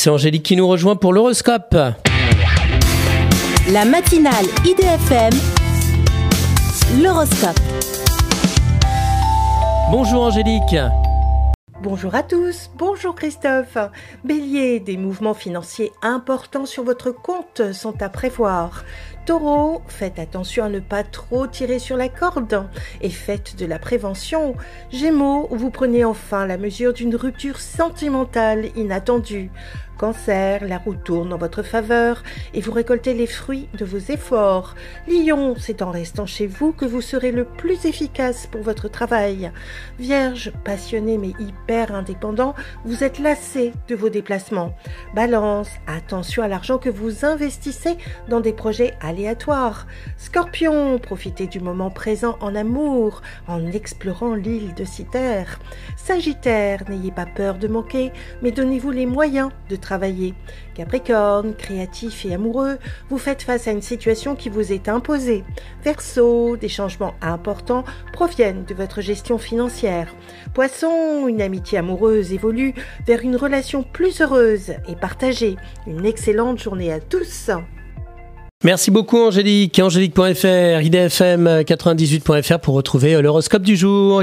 C'est Angélique qui nous rejoint pour l'horoscope. La matinale IDFM, l'horoscope. Bonjour Angélique. Bonjour à tous, bonjour Christophe. Bélier, des mouvements financiers importants sur votre compte sont à prévoir. Taureau, faites attention à ne pas trop tirer sur la corde et faites de la prévention. Gémeaux, vous prenez enfin la mesure d'une rupture sentimentale inattendue. Cancer, la roue tourne en votre faveur et vous récoltez les fruits de vos efforts. Lion, c'est en restant chez vous que vous serez le plus efficace pour votre travail. Vierge, passionné mais hyper indépendant, vous êtes lassé de vos déplacements. Balance, attention à l'argent que vous investissez dans des projets aléatoires. Scorpion, profitez du moment présent en amour en explorant l'île de Citer. Sagittaire, n'ayez pas peur de manquer, mais donnez-vous les moyens de travailler. Capricorne, créatif et amoureux, vous faites face à une situation qui vous est imposée. Verseau, des changements importants proviennent de votre gestion financière. Poisson, une amitié amoureuse évolue vers une relation plus heureuse et partagée. Une excellente journée à tous. Merci beaucoup Angélique. Angélique.fr, idfm98.fr pour retrouver l'horoscope du jour.